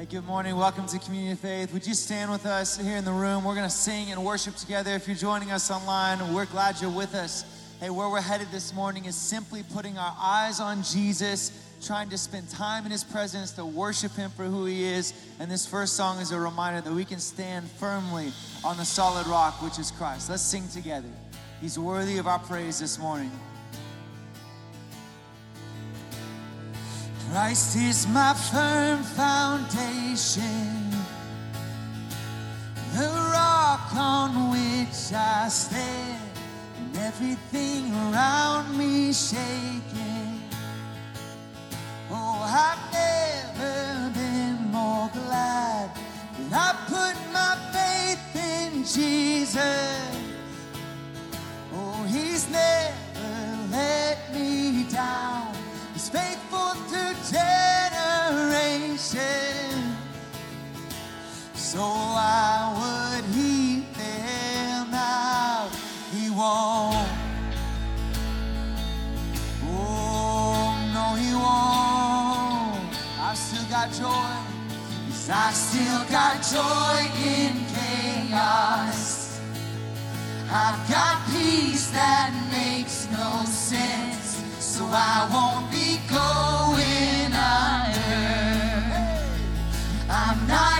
Hey, good morning. Welcome to Community of Faith. Would you stand with us here in the room? We're going to sing and worship together. If you're joining us online, we're glad you're with us. Hey, where we're headed this morning is simply putting our eyes on Jesus, trying to spend time in His presence to worship Him for who He is. And this first song is a reminder that we can stand firmly on the solid rock, which is Christ. Let's sing together. He's worthy of our praise this morning. Christ is my firm foundation, the rock on which I stand, and everything around me shaking. Oh, I've never been more glad that I put my faith in Jesus. Oh, He's never let me down. So why would he fail now? He won't. Oh, no, he won't. I've still got joy. Yes, I've still got joy in chaos. I've got peace that makes no sense, so I won't be going under. I'm not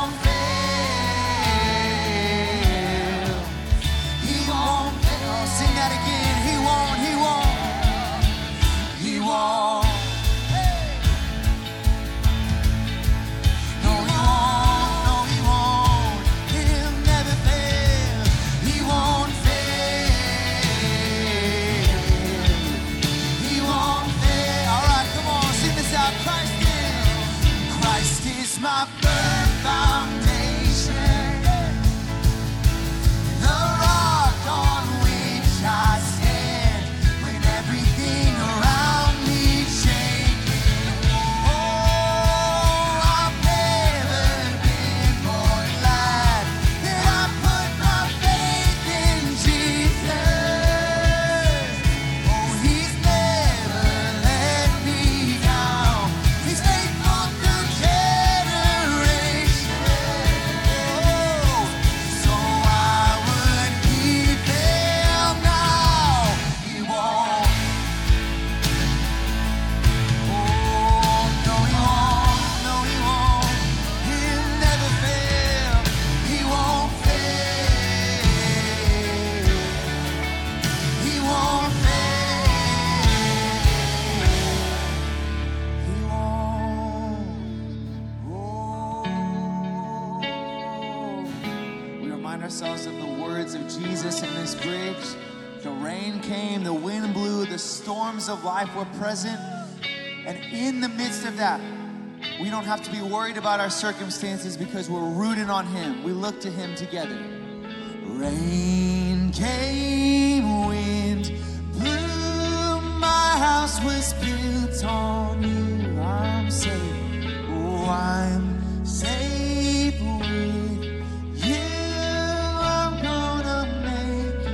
worried about our circumstances because we're rooted on Him. We look to Him together. Rain came, wind blew, my house was built on you. I'm safe, oh, I'm safe with you. I'm gonna make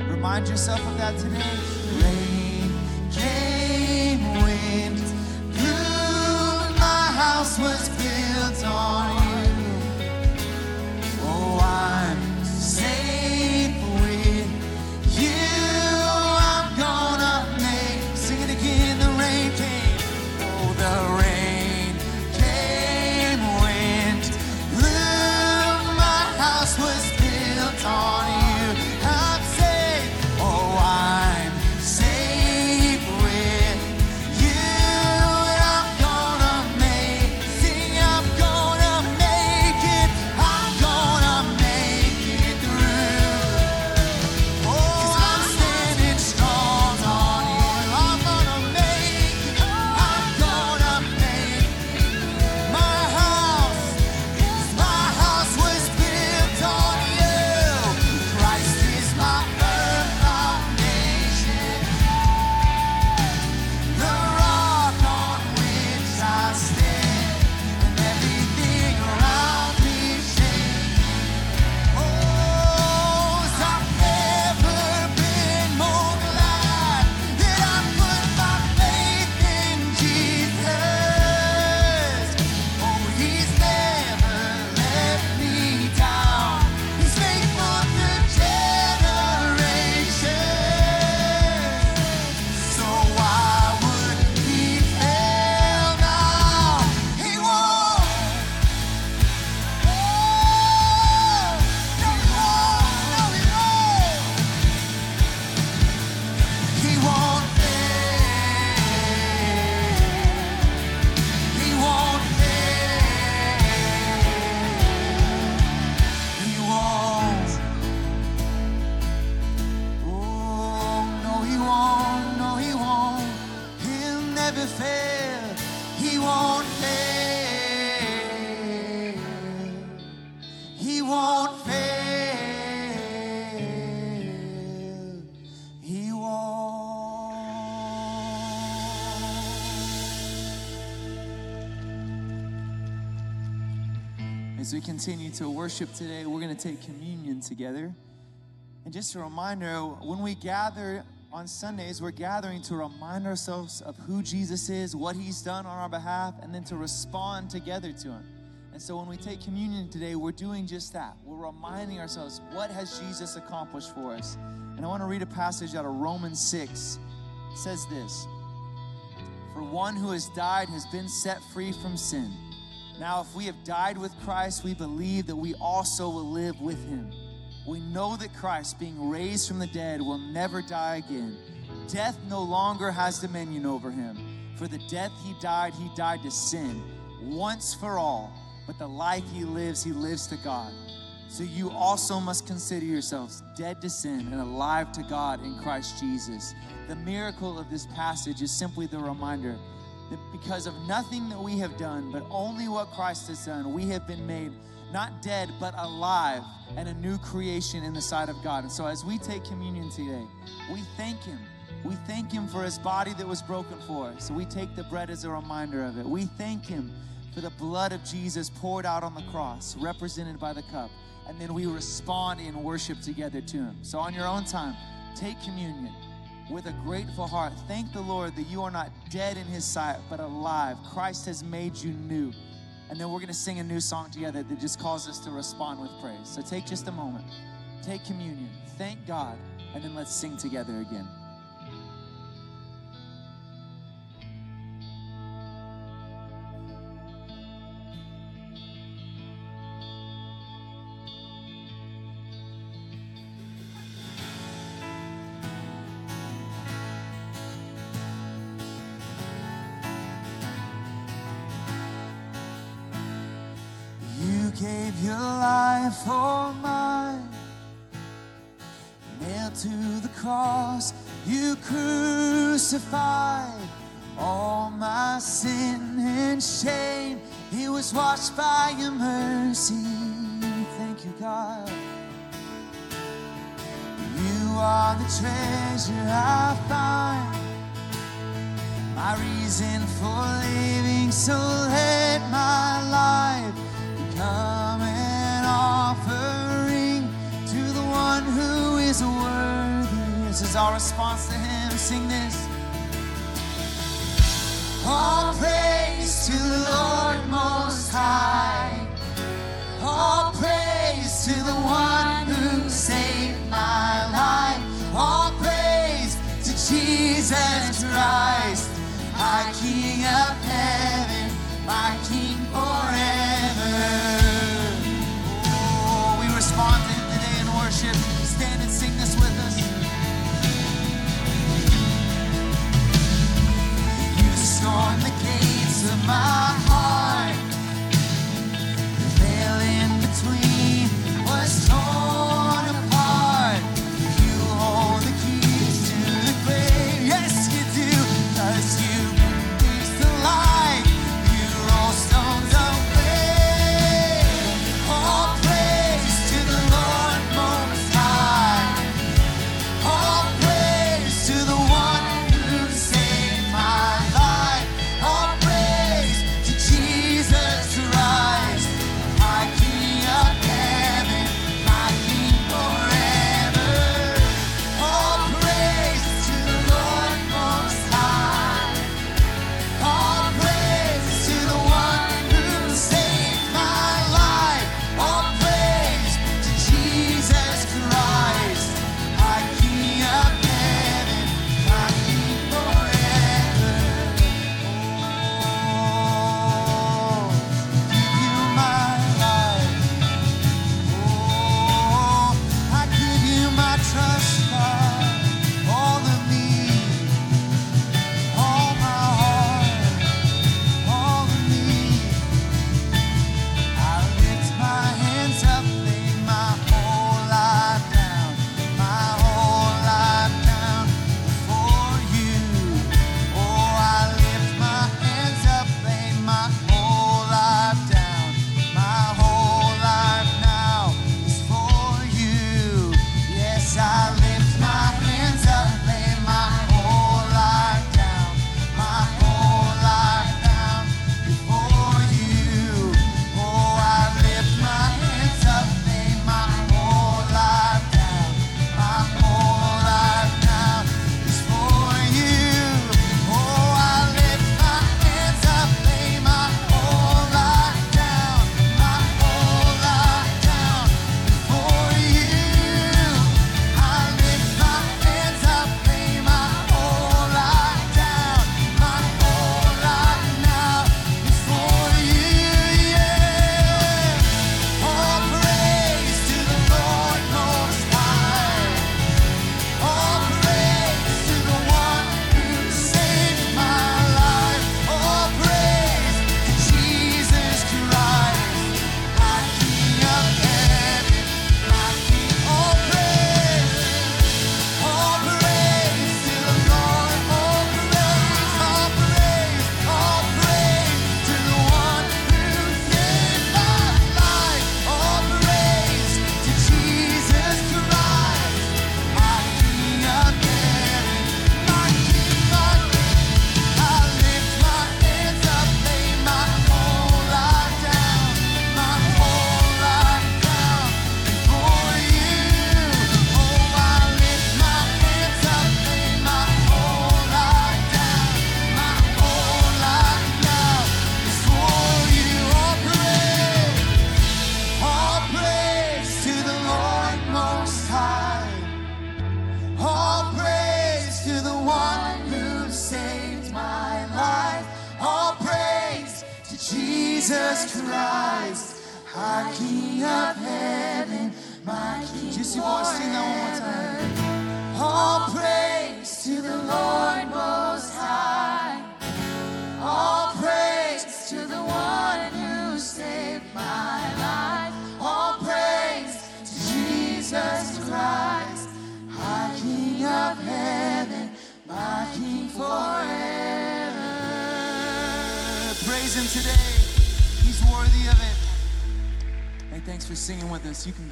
it. Remind yourself of that today. Rain my fail. He won't fail. He won't fail. He won't. As we continue to worship today, we're going to take communion together. And just a reminder when we gather on Sundays, we're gathering to remind ourselves of who Jesus is, what he's done on our behalf, and then to respond together to him. And so when we take communion today, we're doing just that. We're reminding ourselves what has Jesus accomplished for us. And I want to read a passage out of Romans 6. It says this For one who has died has been set free from sin. Now, if we have died with Christ, we believe that we also will live with him. We know that Christ, being raised from the dead, will never die again. Death no longer has dominion over him. For the death he died, he died to sin once for all. But the life he lives, he lives to God. So you also must consider yourselves dead to sin and alive to God in Christ Jesus. The miracle of this passage is simply the reminder that because of nothing that we have done, but only what Christ has done, we have been made not dead, but alive and a new creation in the sight of God. And so as we take communion today, we thank Him. We thank Him for His body that was broken for us. So we take the bread as a reminder of it. We thank Him for the blood of Jesus poured out on the cross, represented by the cup. And then we respond in worship together to Him. So on your own time, take communion with a grateful heart. Thank the Lord that you are not dead in His sight, but alive. Christ has made you new. And then we're going to sing a new song together that just calls us to respond with praise. So take just a moment, take communion, thank God, and then let's sing together again. Gave your life for mine. Nailed to the cross, you crucified all my sin and shame. It was washed by your mercy. Thank you, God. You are the treasure I find, my reason for living. So let my life Come an offering to the one who is worthy. This is our response to him. Sing this. All praise to the Lord Most High. All praise to the one who saved my life. All praise to Jesus Christ, our King of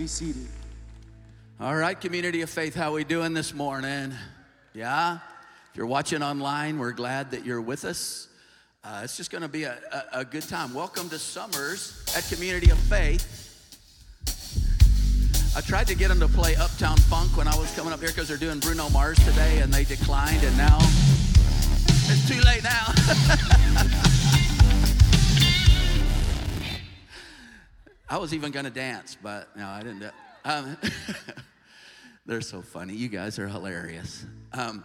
be seated. All right, community of faith, how we doing this morning? Yeah? If you're watching online, we're glad that you're with us. Uh, it's just going to be a, a, a good time. Welcome to Summers at Community of Faith. I tried to get them to play Uptown Funk when I was coming up here because they're doing Bruno Mars today, and they declined, and now it's too late now. I was even going to dance, but no, I didn't. Um, they're so funny. You guys are hilarious. Um,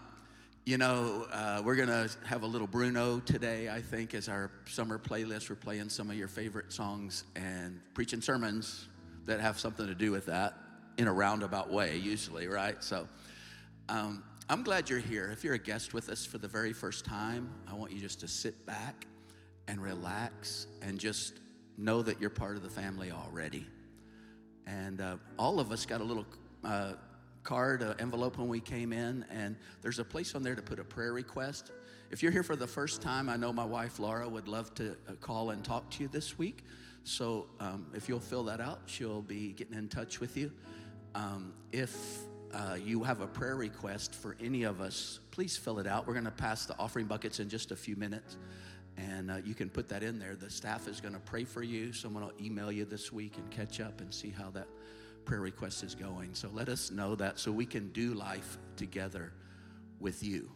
you know, uh, we're going to have a little Bruno today, I think, as our summer playlist. We're playing some of your favorite songs and preaching sermons that have something to do with that in a roundabout way, usually, right? So um, I'm glad you're here. If you're a guest with us for the very first time, I want you just to sit back and relax and just know that you're part of the family already. And uh, all of us got a little uh, card, uh, envelope when we came in, and there's a place on there to put a prayer request. If you're here for the first time, I know my wife Laura would love to uh, call and talk to you this week. So um, if you'll fill that out, she'll be getting in touch with you. Um, if uh, you have a prayer request for any of us, please fill it out. We're going to pass the offering buckets in just a few minutes and uh, you can put that in there. The staff is going to pray for you. Someone will email you this week and catch up and see how that prayer request is going. So let us know that so we can do life together with you.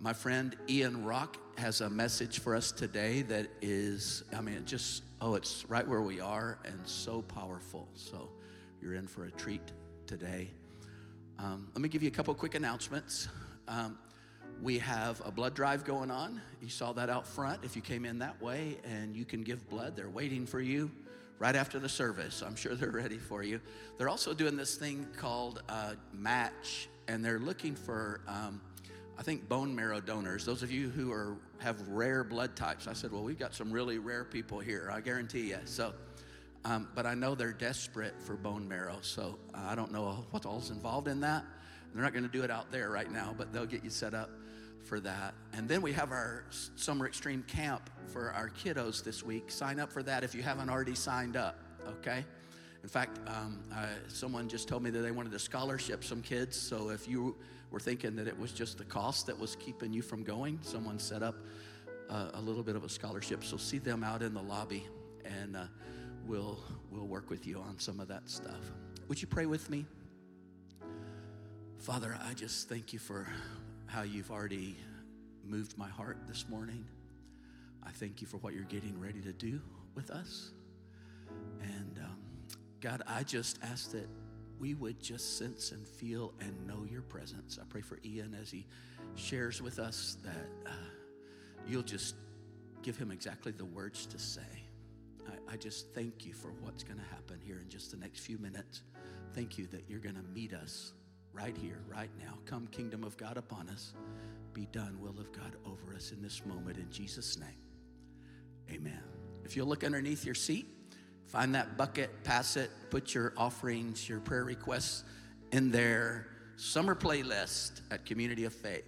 My friend Ian Rock has a message for us today that is, I mean, it just, oh, it's right where we are and so powerful. So you're in for a treat today. Um, let me give you a couple quick announcements. Um, we have a blood drive going on. You saw that out front if you came in that way, and you can give blood. They're waiting for you right after the service. I'm sure they're ready for you. They're also doing this thing called uh, Match, and they're looking for, um, I think, bone marrow donors. Those of you who are have rare blood types. I said, well, we've got some really rare people here. I guarantee you. So. Um, but I know they're desperate for bone marrow, so I don't know what all's involved in that. They're not going to do it out there right now, but they'll get you set up for that. And then we have our summer extreme camp for our kiddos this week. Sign up for that if you haven't already signed up, okay? In fact, um, uh, someone just told me that they wanted to scholarship some kids. So if you were thinking that it was just the cost that was keeping you from going, someone set up uh, a little bit of a scholarship. So see them out in the lobby, and uh, we'll we'll work with you on some of that stuff. Would you pray with me? Father, I just thank you for how you've already moved my heart this morning. I thank you for what you're getting ready to do with us. And um, God, I just ask that we would just sense and feel and know your presence. I pray for Ian as he shares with us that uh, you'll just give him exactly the words to say. I, I just thank you for what's going to happen here in just the next few minutes. Thank you that you're going to meet us right here, right now. Come, kingdom of God upon us. Be done, will of God over us in this moment. In Jesus' name, amen. If you'll look underneath your seat, find that bucket, pass it, put your offerings, your prayer requests in there. Summer playlist at Community of Faith.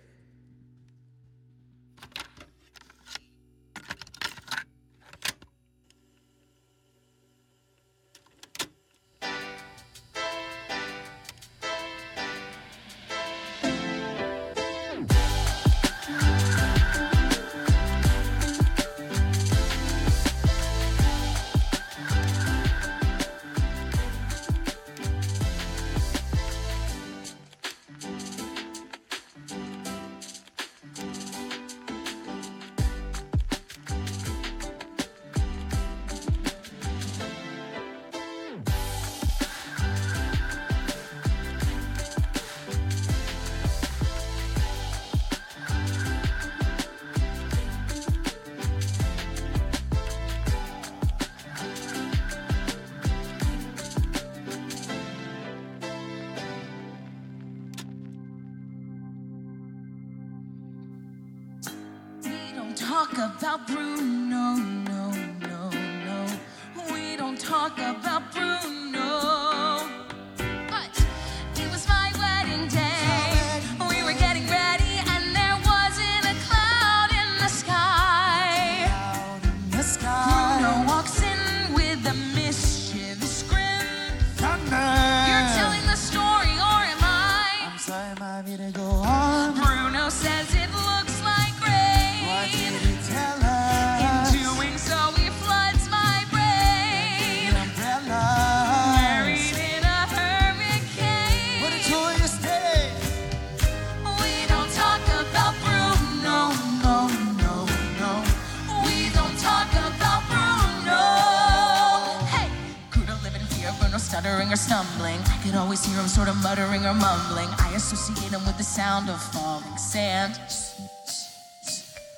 Mumbling. I associate him with the sound of falling sand.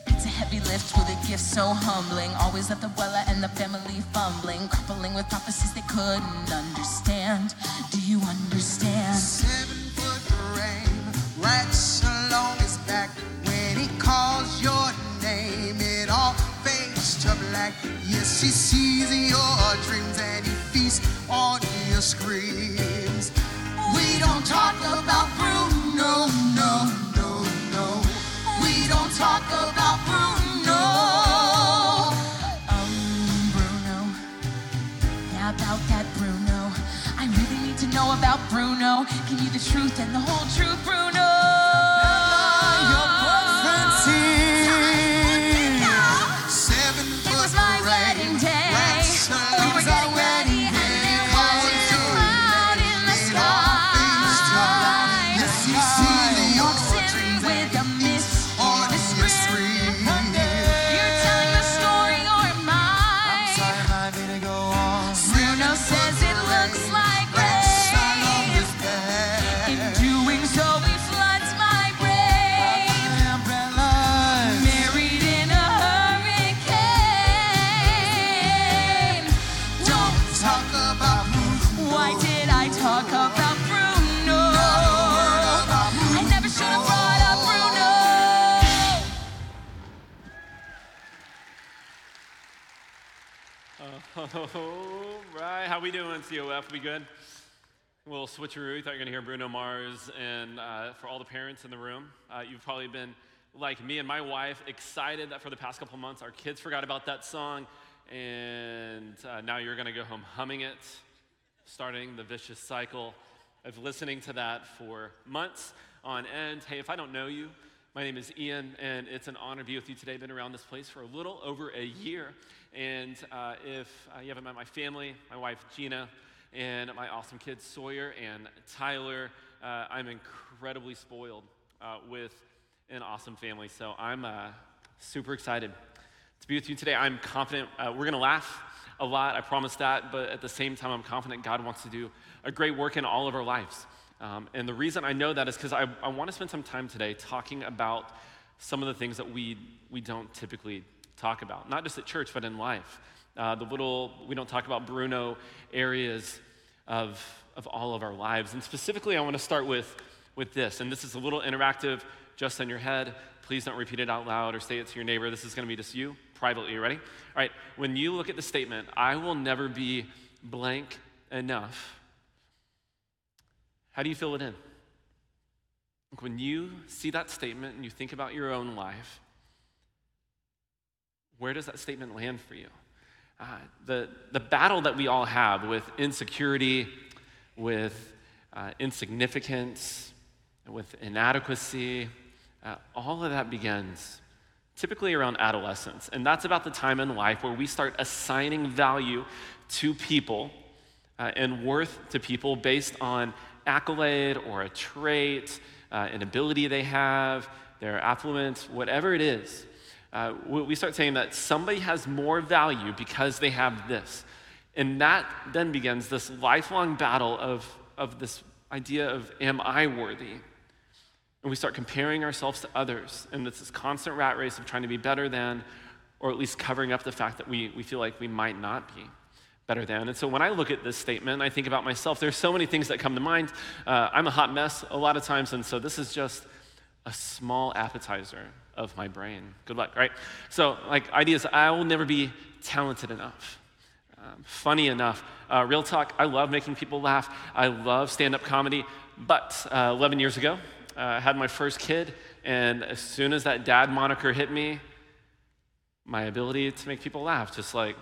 It's a heavy lift with a gift so humbling. Always left Abuela and the family fumbling, grappling with prophecies they couldn't understand. Do you understand? Give you the truth and the whole truth, Bruno. All right, how we doing, COF? We good? A little switcheroo. Thought you were gonna hear Bruno Mars, and uh, for all the parents in the room, uh, you've probably been like me and my wife, excited that for the past couple months our kids forgot about that song, and uh, now you're gonna go home humming it, starting the vicious cycle of listening to that for months on end. Hey, if I don't know you, my name is Ian, and it's an honor to be with you today. Been around this place for a little over a year. And uh, if uh, you haven't met my family, my wife Gina, and my awesome kids Sawyer and Tyler, uh, I'm incredibly spoiled uh, with an awesome family. So I'm uh, super excited to be with you today. I'm confident uh, we're going to laugh a lot, I promise that, but at the same time, I'm confident God wants to do a great work in all of our lives. Um, and the reason I know that is because I, I want to spend some time today talking about some of the things that we, we don't typically talk about, not just at church, but in life. Uh, the little, we don't talk about Bruno areas of, of all of our lives. And specifically, I want to start with, with this. And this is a little interactive, just in your head. Please don't repeat it out loud or say it to your neighbor. This is going to be just you privately. You ready? All right. When you look at the statement, I will never be blank enough, how do you fill it in? When you see that statement and you think about your own life, where does that statement land for you? Uh, the, the battle that we all have with insecurity, with uh, insignificance, with inadequacy, uh, all of that begins typically around adolescence. And that's about the time in life where we start assigning value to people uh, and worth to people based on accolade or a trait, uh, an ability they have, their affluence, whatever it is. Uh, we start saying that somebody has more value because they have this. And that then begins this lifelong battle of, of this idea of, am I worthy? And we start comparing ourselves to others. And it's this constant rat race of trying to be better than, or at least covering up the fact that we, we feel like we might not be better than. And so when I look at this statement, I think about myself. There's so many things that come to mind. Uh, I'm a hot mess a lot of times, and so this is just a small appetizer of my brain. Good luck, right? So, like, ideas, I will never be talented enough, um, funny enough. Uh, real talk, I love making people laugh. I love stand up comedy. But uh, 11 years ago, uh, I had my first kid, and as soon as that dad moniker hit me, my ability to make people laugh just like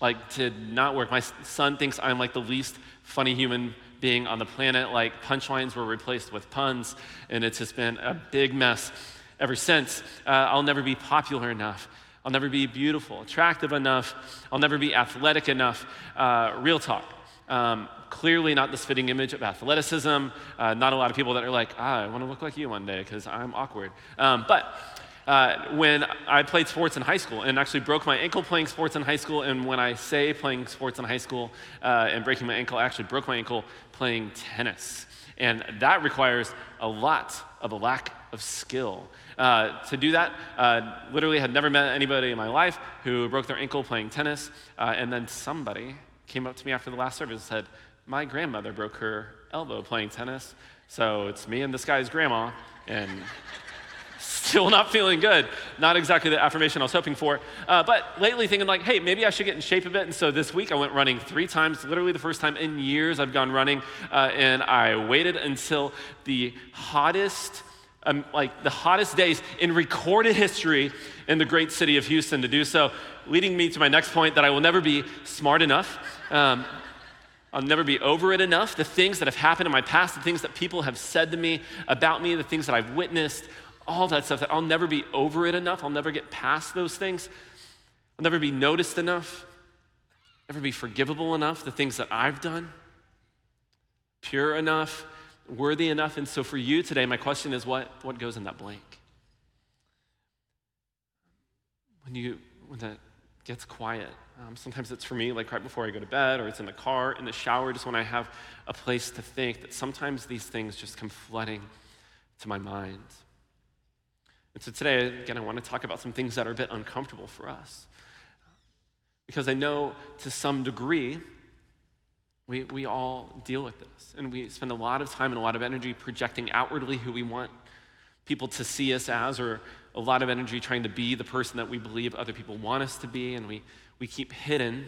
like did not work. My son thinks I'm like the least funny human being on the planet. Like punchlines were replaced with puns, and it's just been a big mess ever since. Uh, I'll never be popular enough. I'll never be beautiful, attractive enough. I'll never be athletic enough. Uh, real talk. Um, clearly not this fitting image of athleticism. Uh, not a lot of people that are like, ah, I want to look like you one day because I'm awkward. Um, but uh, when I played sports in high school and actually broke my ankle playing sports in high school. And when I say playing sports in high school uh, and breaking my ankle, I actually broke my ankle playing tennis. And that requires a lot of a lack of skill. Uh, to do that, uh, literally had never met anybody in my life who broke their ankle playing tennis. Uh, and then somebody came up to me after the last service and said, My grandmother broke her elbow playing tennis. So it's me and this guy's grandma. And still not feeling good. Not exactly the affirmation I was hoping for. Uh, but lately thinking like, hey, maybe I should get in shape a bit. And so this week I went running three times, literally the first time in years I've gone running. Uh, and I waited until the hottest, um, like the hottest days in recorded history in the great city of Houston to do so, leading me to my next point that I will never be smart enough. Um, I'll never be over it enough. The things that have happened in my past, the things that people have said to me about me, the things that I've witnessed, all that stuff that I'll never be over it enough. I'll never get past those things. I'll never be noticed enough. Never be forgivable enough. The things that I've done, pure enough, worthy enough. And so for you today, my question is what, what goes in that blank? When you when that gets quiet, um, sometimes it's for me, like right before I go to bed, or it's in the car, in the shower, just when I have a place to think. That sometimes these things just come flooding to my mind. And so today, again, I want to talk about some things that are a bit uncomfortable for us. Because I know to some degree, we, we all deal with this. And we spend a lot of time and a lot of energy projecting outwardly who we want people to see us as, or a lot of energy trying to be the person that we believe other people want us to be. And we, we keep hidden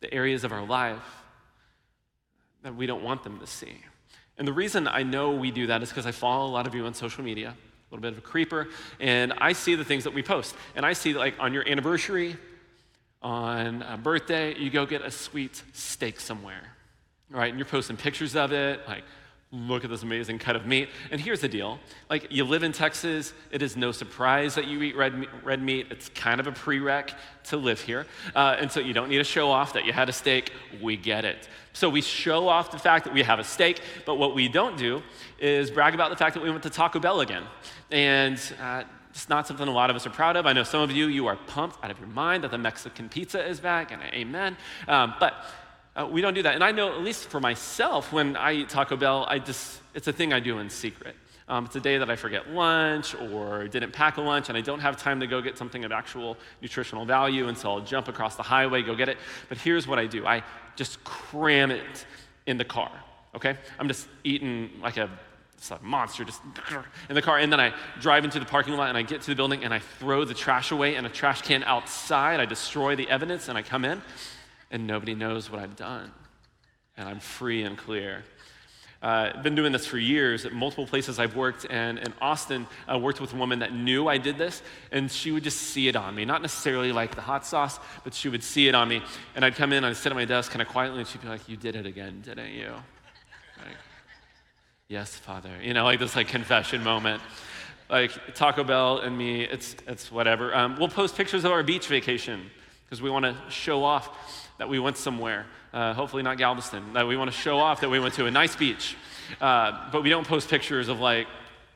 the areas of our life that we don't want them to see. And the reason I know we do that is because I follow a lot of you on social media little bit of a creeper, and I see the things that we post. And I see, like, on your anniversary, on a birthday, you go get a sweet steak somewhere, right? And you're posting pictures of it, like, look at this amazing cut of meat. And here's the deal like, you live in Texas, it is no surprise that you eat red. Red meat. It's kind of a prereq to live here. Uh, and so you don't need to show off that you had a steak. We get it. So we show off the fact that we have a steak, but what we don't do is brag about the fact that we went to Taco Bell again. And uh, it's not something a lot of us are proud of. I know some of you, you are pumped out of your mind that the Mexican pizza is back, and amen. Um, but uh, we don't do that. And I know, at least for myself, when I eat Taco Bell, I just, it's a thing I do in secret. Um, it's a day that I forget lunch or didn't pack a lunch and I don't have time to go get something of actual nutritional value, and so I'll jump across the highway, go get it. But here's what I do I just cram it in the car, okay? I'm just eating like a, a monster just in the car, and then I drive into the parking lot and I get to the building and I throw the trash away in a trash can outside. I destroy the evidence and I come in and nobody knows what I've done. And I'm free and clear. Uh, I've been doing this for years at multiple places I've worked, and in Austin, I worked with a woman that knew I did this, and she would just see it on me. Not necessarily like the hot sauce, but she would see it on me. And I'd come in, I'd sit at my desk kind of quietly, and she'd be like, You did it again, didn't you? Like, yes, Father. You know, like this like confession moment. Like Taco Bell and me, it's, it's whatever. Um, we'll post pictures of our beach vacation because we want to show off that we went somewhere, uh, hopefully not Galveston, that we want to show off that we went to a nice beach. Uh, but we don't post pictures of like,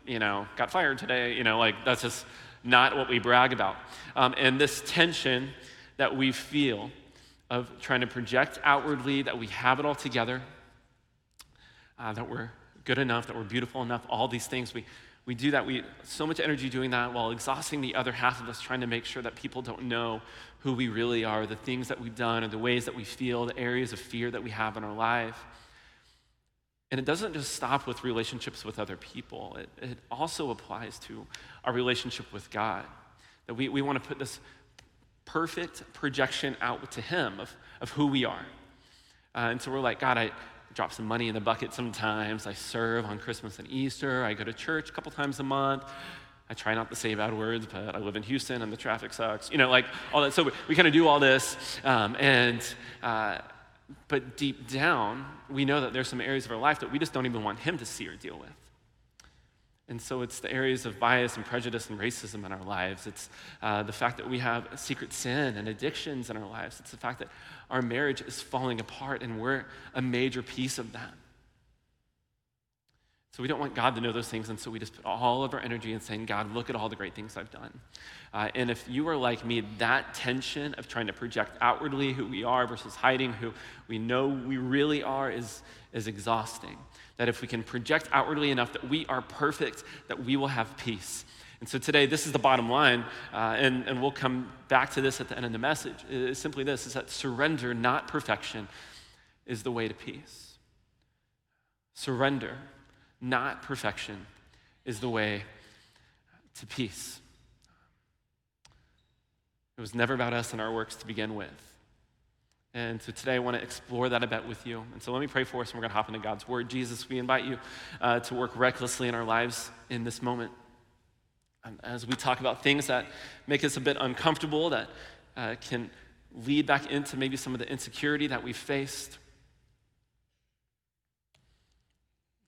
you know, got fired today, you know, like that's just not what we brag about. Um, and this tension that we feel of trying to project outwardly that we have it all together, uh, that we're good enough, that we're beautiful enough, all these things, we, we do that. We so much energy doing that while exhausting the other half of us trying to make sure that people don't know who we really are, the things that we've done, or the ways that we feel, the areas of fear that we have in our life. And it doesn't just stop with relationships with other people, it, it also applies to our relationship with God. That we, we want to put this perfect projection out to Him of, of who we are. Uh, and so we're like, God, I drop some money in the bucket sometimes. I serve on Christmas and Easter. I go to church a couple times a month. I try not to say bad words, but I live in Houston and the traffic sucks. You know, like all that. So we, we kind of do all this. Um, and, uh, but deep down, we know that there's some areas of our life that we just don't even want Him to see or deal with. And so it's the areas of bias and prejudice and racism in our lives. It's uh, the fact that we have secret sin and addictions in our lives. It's the fact that our marriage is falling apart and we're a major piece of that. So we don't want God to know those things, and so we just put all of our energy in saying, God, look at all the great things I've done. Uh, and if you are like me, that tension of trying to project outwardly who we are versus hiding who we know we really are is, is exhausting. That if we can project outwardly enough that we are perfect, that we will have peace. And so today, this is the bottom line, uh, and, and we'll come back to this at the end of the message. It's simply this is that surrender, not perfection, is the way to peace. Surrender not perfection, is the way to peace. It was never about us and our works to begin with. And so today I want to explore that a bit with you. And so let me pray for us and we're going to hop into God's word. Jesus, we invite you uh, to work recklessly in our lives in this moment. And as we talk about things that make us a bit uncomfortable, that uh, can lead back into maybe some of the insecurity that we've faced.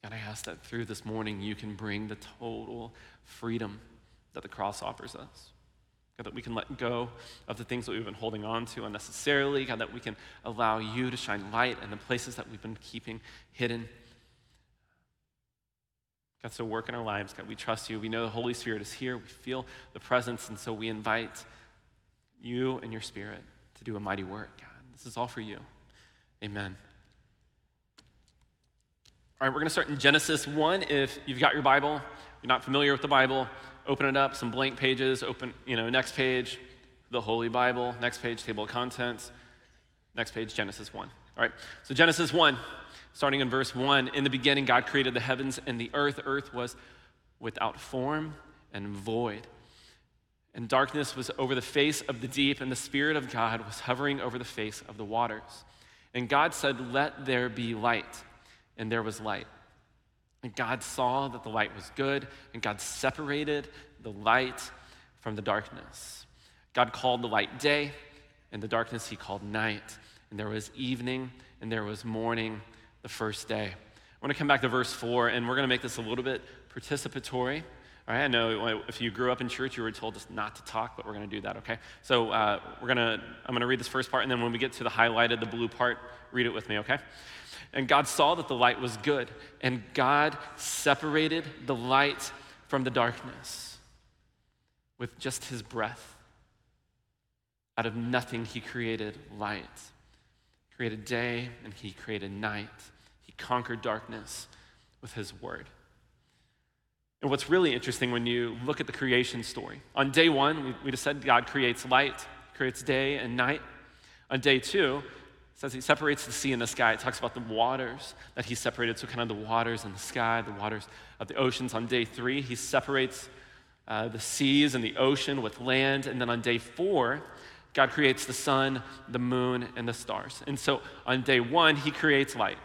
God, I ask that through this morning you can bring the total freedom that the cross offers us. God, that we can let go of the things that we've been holding on to unnecessarily. God, that we can allow you to shine light in the places that we've been keeping hidden. God, so work in our lives. God, we trust you. We know the Holy Spirit is here. We feel the presence, and so we invite you and your Spirit to do a mighty work. God, this is all for you. Amen. All right, we're going to start in Genesis 1. If you've got your Bible, you're not familiar with the Bible, open it up, some blank pages, open, you know, next page, the Holy Bible, next page, table of contents, next page, Genesis 1. All right, so Genesis 1, starting in verse 1 In the beginning, God created the heavens and the earth. Earth was without form and void. And darkness was over the face of the deep, and the Spirit of God was hovering over the face of the waters. And God said, Let there be light and there was light. And God saw that the light was good, and God separated the light from the darkness. God called the light day, and the darkness he called night. And there was evening, and there was morning the first day. I want to come back to verse 4, and we're going to make this a little bit participatory. All right, I know if you grew up in church, you were told just not to talk, but we're going to do that, okay? So uh, we're going to, I'm going to read this first part, and then when we get to the highlighted, the blue part, read it with me, okay? And God saw that the light was good, and God separated the light from the darkness with just his breath. Out of nothing, he created light. He created day, and he created night. He conquered darkness with his word. And what's really interesting when you look at the creation story, on day one, we, we just said God creates light, creates day and night. On day two, says he separates the sea and the sky. It talks about the waters that he separated. So, kind of the waters and the sky, the waters of the oceans. On day three, he separates uh, the seas and the ocean with land. And then on day four, God creates the sun, the moon, and the stars. And so on day one, he creates light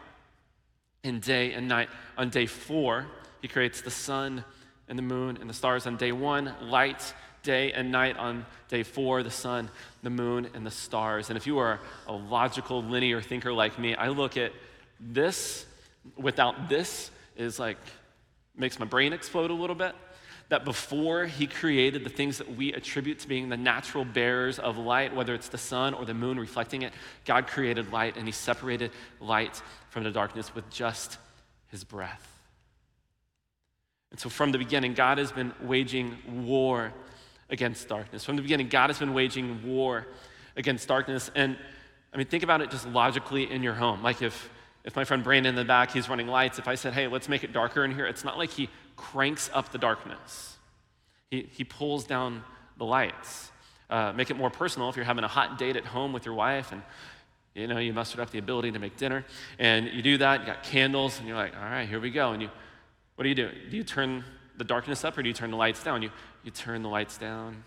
in day and night. On day four, he creates the sun and the moon and the stars. On day one, light day and night on day four the sun, the moon, and the stars. And if you are a logical, linear thinker like me, I look at this without this is like makes my brain explode a little bit. That before he created the things that we attribute to being the natural bearers of light, whether it's the sun or the moon reflecting it, God created light and he separated light from the darkness with just his breath. And so from the beginning, God has been waging war against darkness. From the beginning, God has been waging war against darkness. And I mean, think about it just logically in your home. Like if, if my friend Brandon in the back, he's running lights, if I said, hey, let's make it darker in here, it's not like he cranks up the darkness. He, he pulls down the lights. Uh, make it more personal if you're having a hot date at home with your wife and You know, you mustered up the ability to make dinner, and you do that. You got candles, and you're like, all right, here we go. And you, what do you do? Do you turn the darkness up, or do you turn the lights down? You, you turn the lights down.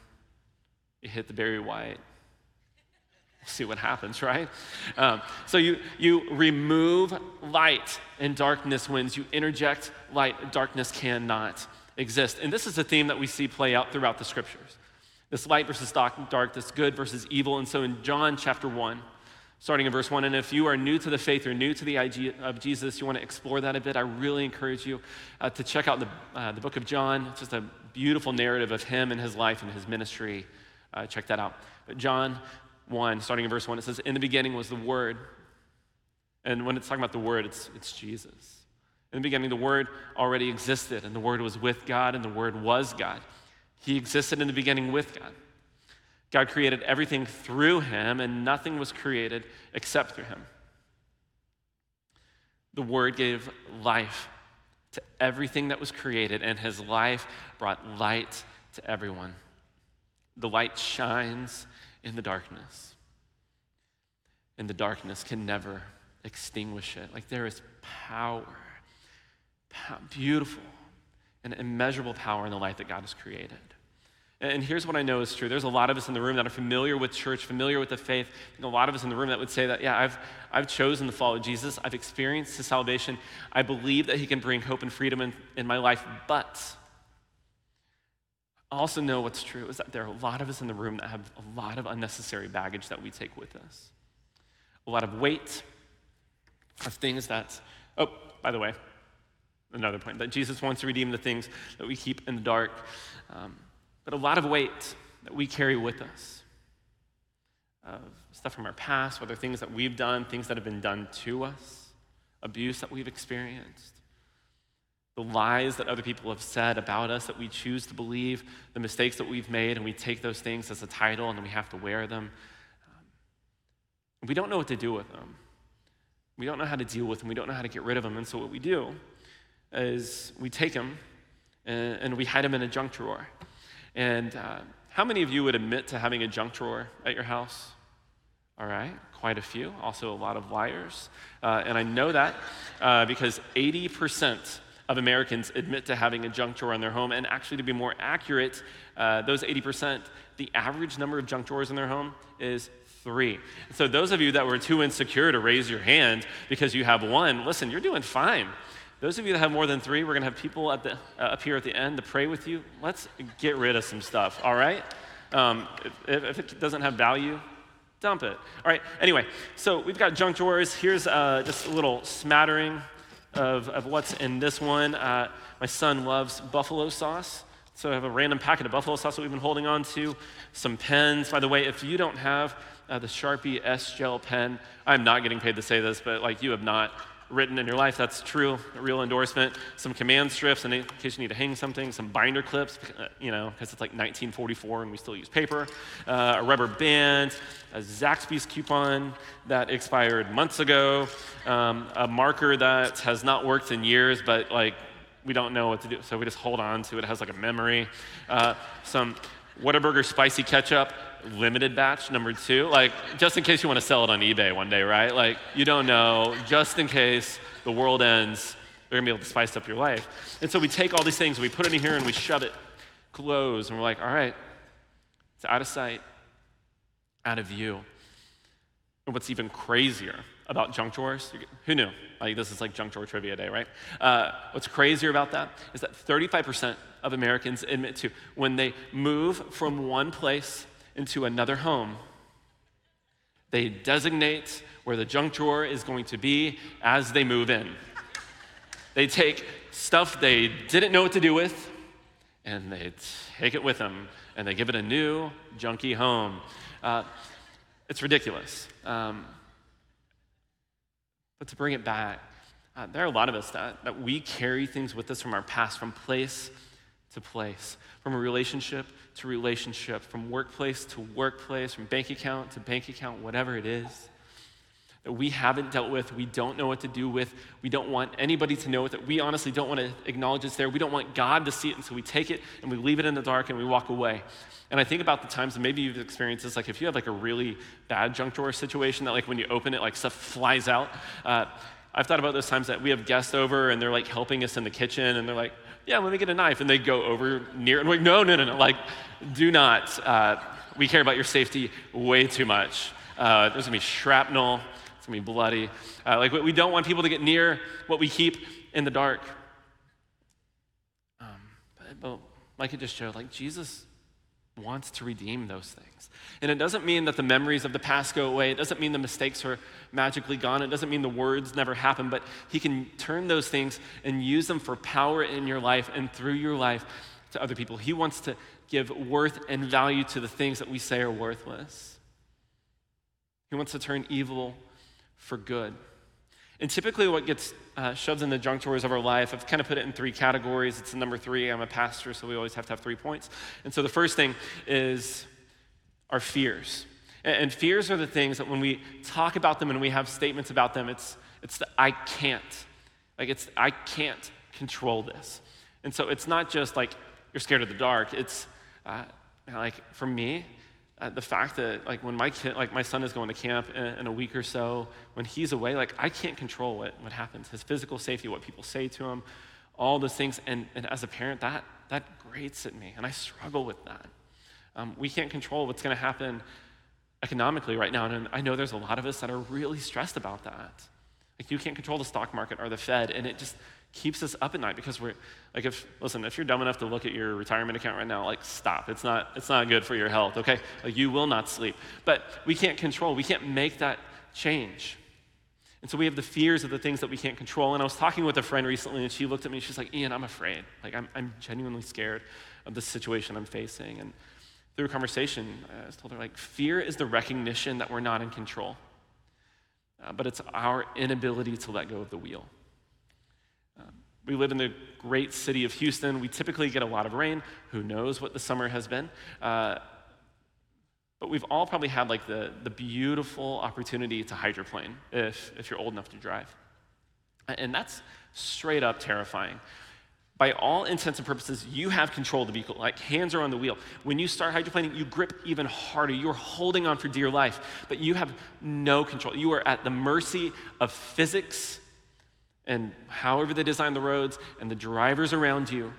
You hit the Barry White. See what happens, right? Um, so you you remove light, and darkness wins. You interject light, darkness cannot exist. And this is a theme that we see play out throughout the scriptures. This light versus dark, this good versus evil. And so in John chapter one starting in verse 1. And if you are new to the faith or new to the idea of Jesus, you want to explore that a bit, I really encourage you uh, to check out the, uh, the book of John. It's just a beautiful narrative of him and his life and his ministry. Uh, check that out. But John 1, starting in verse 1, it says, In the beginning was the Word. And when it's talking about the Word, it's, it's Jesus. In the beginning, the Word already existed, and the Word was with God, and the Word was God. He existed in the beginning with God. God created everything through him, and nothing was created except through him. The Word gave life to everything that was created, and his life brought light to everyone. The light shines in the darkness, and the darkness can never extinguish it. Like there is power, beautiful and immeasurable power in the light that God has created. And here's what I know is true. There's a lot of us in the room that are familiar with church, familiar with the faith. a lot of us in the room that would say that, yeah, I've, I've chosen to follow Jesus. I've experienced his salvation. I believe that he can bring hope and freedom in, in my life. But I also know what's true is that there are a lot of us in the room that have a lot of unnecessary baggage that we take with us, a lot of weight of things that, oh, by the way, another point, that Jesus wants to redeem the things that we keep in the dark. Um, but a lot of weight that we carry with us. Uh, stuff from our past, whether things that we've done, things that have been done to us, abuse that we've experienced, the lies that other people have said about us that we choose to believe, the mistakes that we've made, and we take those things as a title and then we have to wear them. We don't know what to do with them. We don't know how to deal with them. We don't know how to get rid of them. And so what we do is we take them and, and we hide them in a junk drawer. And uh, how many of you would admit to having a junk drawer at your house? All right, quite a few. Also, a lot of liars. Uh, and I know that uh, because 80% of Americans admit to having a junk drawer in their home. And actually, to be more accurate, uh, those 80%, the average number of junk drawers in their home is three. So, those of you that were too insecure to raise your hand because you have one, listen, you're doing fine. Those of you that have more than three, we're going to have people the, uh, up here at the end to pray with you. Let's get rid of some stuff, all right? Um, if, if, it doesn't have value, dump it. All right, anyway, so we've got junk drawers. Here's uh, just a little smattering of, of what's in this one. Uh, my son loves buffalo sauce. So I have a random packet of buffalo sauce that we've been holding on to, some pens. By the way, if you don't have uh, the Sharpie S Gel pen, I'm not getting paid to say this, but like you have not written in your life. That's true, a real endorsement. Some command strips in case you need to hang something, some binder clips, uh, you know, because it's like 1944 and we still use paper, uh, a rubber band, a Zaxby's coupon that expired months ago, um, a marker that has not worked in years, but like we don't know what to do, so we just hold on to it. It has like a memory. Uh, some Whataburger spicy ketchup, limited batch number two. Like, just in case you want to sell it on eBay one day, right? Like, you don't know, just in case the world ends, they're gonna be able to spice up your life. And so we take all these things, we put it in here and we shove it close, and we're like, all right, it's out of sight, out of view. And what's even crazier about junk drawers, who knew? Like, this is like junk drawer trivia day, right? Uh, what's crazier about that is that 35% of Americans admit to when they move from one place into another home, they designate where the junk drawer is going to be as they move in. They take stuff they didn't know what to do with and they take it with them and they give it a new junky home. Uh, it's ridiculous. Um, but to bring it back, uh, there are a lot of us that, that we carry things with us from our past, from place to place, from a relationship to relationship, from workplace to workplace, from bank account to bank account, whatever it is. that we haven't dealt with, we don't know what to do with, we don't want anybody to know it, that we honestly don't want to acknowledge it's there, we don't want God to see it, and so we take it and we leave it in the dark and we walk away. And I think about the times, and maybe you've experienced this, like if you have like a really bad junk drawer situation that like when you open it, like stuff flies out. Uh, I've thought about those times that we have guests over and they're like helping us in the kitchen and they're like, yeah, let me get a knife. And they go over near, and we're like, no, no, no, no, like, do not. Uh, we care about your safety way too much. Uh, there's gonna be shrapnel, it's gonna be bloody. Uh, like, we don't want people to get near what we keep in the dark. Um, but, but like it just showed, like, Jesus wants to redeem those things. And it doesn't mean that the memories of the past go away. It doesn't mean the mistakes are magically gone. It doesn't mean the words never happen, but He can turn those things and use them for power in your life and through your life to other people. He wants to give worth and value to the things that we say are worthless. He wants to turn evil for good. And typically, what gets uh, shoved in the junk drawers of our life, I've kind of put it in three categories. It's the number three. I'm a pastor, so we always have to have three points. And so the first thing is our fears. And, and fears are the things that when we talk about them and we have statements about them, it's, it's the I can't. Like, it's I can't control this. And so it's not just like you're scared of the dark. It's uh, like for me, the fact that like when my kid like my son is going to camp in, in, a week or so when he's away like i can't control what, what happens. His physical safety what people say to him all those things. And, and as a parent that that grates at me and i struggle with that. Um, we can't control what's going to happen economically right now and i know there's a lot of us that are really stressed about that. Like you can't control the stock market or the fed and it just keeps us up at night because we're like if listen if you're dumb enough to look at your retirement account right now like stop. It's not it's not good for your health okay? Like you will not sleep. But we can't control we can't make that change. And so we have the fears of the things that we can't control. And i was talking with a friend recently and she looked at me and she's like ian i'm afraid. Like i'm, I'm genuinely scared of the situation i'm facing. And through a conversation i was told her like fear is the recognition that we're not in control uh, but it's our inability to let go of the wheel we live in the great city of Houston. We typically get a lot of rain. Who knows what the summer has been? Uh, but we've all probably had like the, the beautiful opportunity to hydroplane if, if you're old enough to drive. And that's straight up terrifying. By all intents and purposes, you have control of the vehicle, like hands are on the wheel. When you start hydroplaning, you grip even harder. You're holding on for dear life, but you have no control. You are at the mercy of physics and however they design the roads and the drivers around you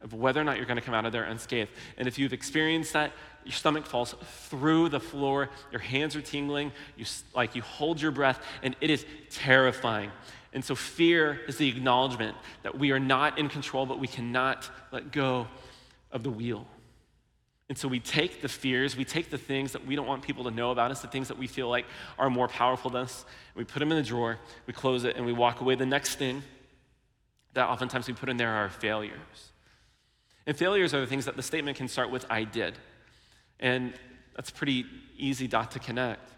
of whether or not you're going to come out of there unscathed. And if you've experienced that, your stomach falls through the floor, your hands are tingling, you like you hold your breath, and it is terrifying. And so fear is the acknowledgement that we are not in control, but we cannot let go of the wheel. And so we take the fears, we take the things that we don't want people to know about us, the things that we feel like are more powerful than us, we put them in the drawer, we close it, and we walk away. The next thing that oftentimes we put in there are failures. And failures are the things that the statement can start with, I did. And that's pretty easy dot to connect.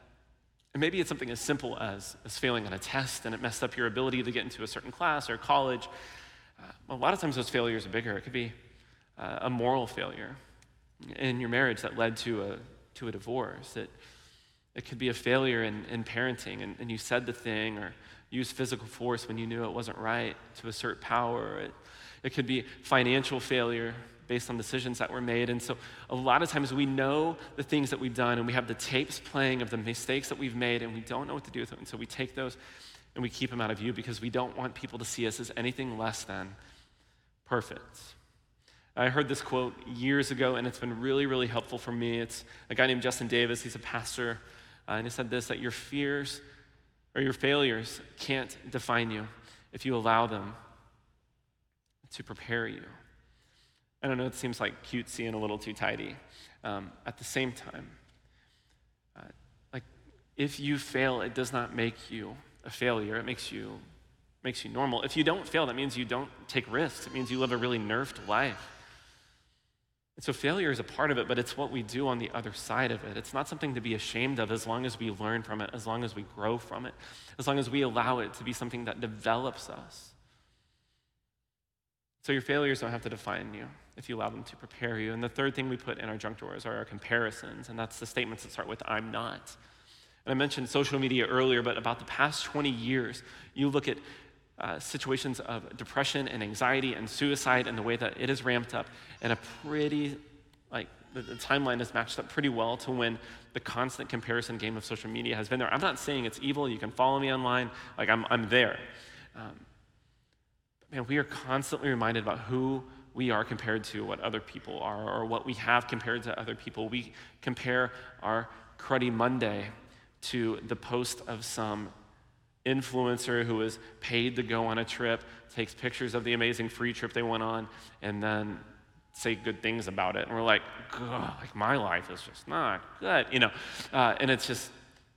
And maybe it's something as simple as, as failing on a test and it messed up your ability to get into a certain class or college. Uh, a lot of times those failures are bigger. It could be uh, a moral failure in your marriage that led to a, to a divorce. It, it could be a failure in, in parenting, and, and you said the thing or used physical force when you knew it wasn't right to assert power. It, it could be financial failure based on decisions that were made. And so a lot of times we know the things that we've done and we have the tapes playing of the mistakes that we've made and we don't know what to do with them. And so we take those and we keep them out of view because we don't want people to see us as anything less than perfect. I heard this quote years ago, and it's been really, really helpful for me. It's a guy named Justin Davis. He's a pastor, uh, and he said this that your fears or your failures can't define you if you allow them to prepare you. I don't know, it seems like cutesy and a little too tidy. Um, at the same time, uh, like if you fail, it does not make you a failure. It makes you makes you normal. If you don't fail, that means you don't take risks. It means you live a really nerfed life. And so failure is a part of it, but it's what we do on the other side of it. It's not something to be ashamed of as long as we learn from it, as long as we grow from it, as long as we allow it to be something that develops us. So your failures don't have to define you if you allow them to prepare you. And the third thing we put in our junk drawers are our comparisons, and that's the statements that start with I'm not. And I mentioned social media earlier, but about the past 20 years, you look at uh, situations of depression and anxiety and suicide and the way that it is ramped up, and a pretty, like, the, the timeline is matched up pretty well to when the constant comparison game of social media has been there. I'm not saying it's evil. You can follow me online. Like, I'm, I'm there. Um, man, we are constantly reminded about who we are compared to what other people are or what we have compared to other people. We compare our cruddy Monday to the post of some influencer who is paid to go on a trip, takes pictures of the amazing free trip they went on, and then say good things about it. And we're like, like my life is just not good, you know. Uh, and it's just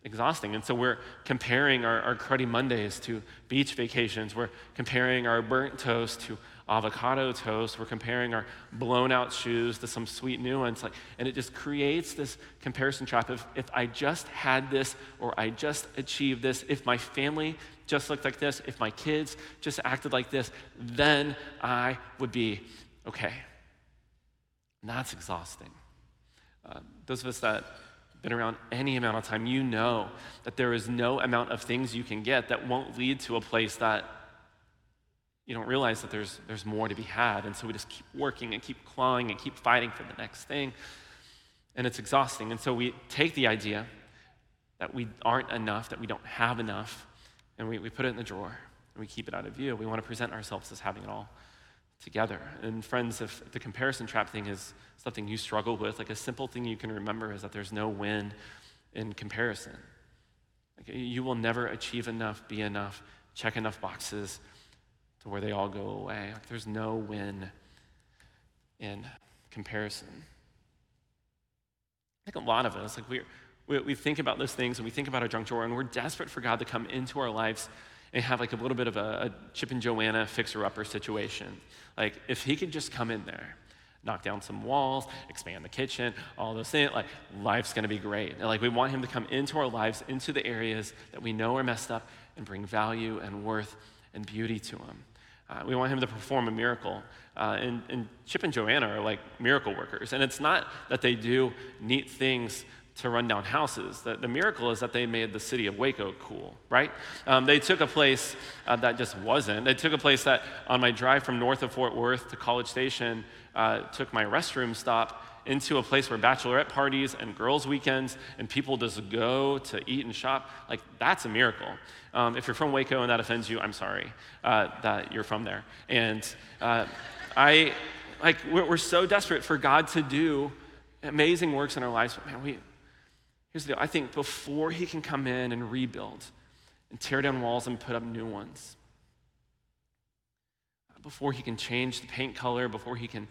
exhausting. And so we're comparing our, our cruddy Mondays to beach vacations. We're comparing our burnt toast to avocado toast. We're comparing our blown out shoes to some sweet new ones. Like, and it just creates this comparison trap of if I just had this or I just achieved this, if my family just looked like this, if my kids just acted like this, then I would be okay. And that's exhausting. Uh, those of us that been around any amount of time, you know that there is no amount of things you can get that won't lead to a place that you don't realize that there's, there's more to be had. And so we just keep working and keep clawing and keep fighting for the next thing. And it's exhausting. And so we take the idea that we aren't enough, that we don't have enough, and we, we put it in the drawer and we keep it out of view. We want to present ourselves as having it all together. And friends, if the comparison trap thing is something you struggle with, like a simple thing you can remember is that there's no win in comparison. Like you will never achieve enough, be enough, check enough boxes to where they all go away. Like there's no win in comparison. I think a lot of us, like we we, we think about those things and we think about our junk drawer and we're desperate for God to come into our lives and have like a little bit of a, a Chip and Joanna fixer-upper situation. Like if he could just come in there, knock down some walls, expand the kitchen, all those things, like life's gonna be great. And like we want him to come into our lives, into the areas that we know are messed up and bring value and worth and beauty to them. Uh, we want him to perform a miracle. Uh, and, and Chip and Joanna are like miracle workers. And it's not that they do neat things to run down houses. The, the miracle is that they made the city of Waco cool, right? Um, they took a place uh, that just wasn't. They took a place that on my drive from north of Fort Worth to College Station uh, took my restroom stop into a place where bachelorette parties and girls' weekends and people just go to eat and shop, like that's a miracle. Um, if you're from Waco and that offends you, I'm sorry uh, that you're from there. And uh, I, like, we're, we're, so desperate for God to do amazing works in our lives, but man, we, here's the deal. I think before He can come in and rebuild and tear down walls and put up new ones, before He can change the paint color, before He can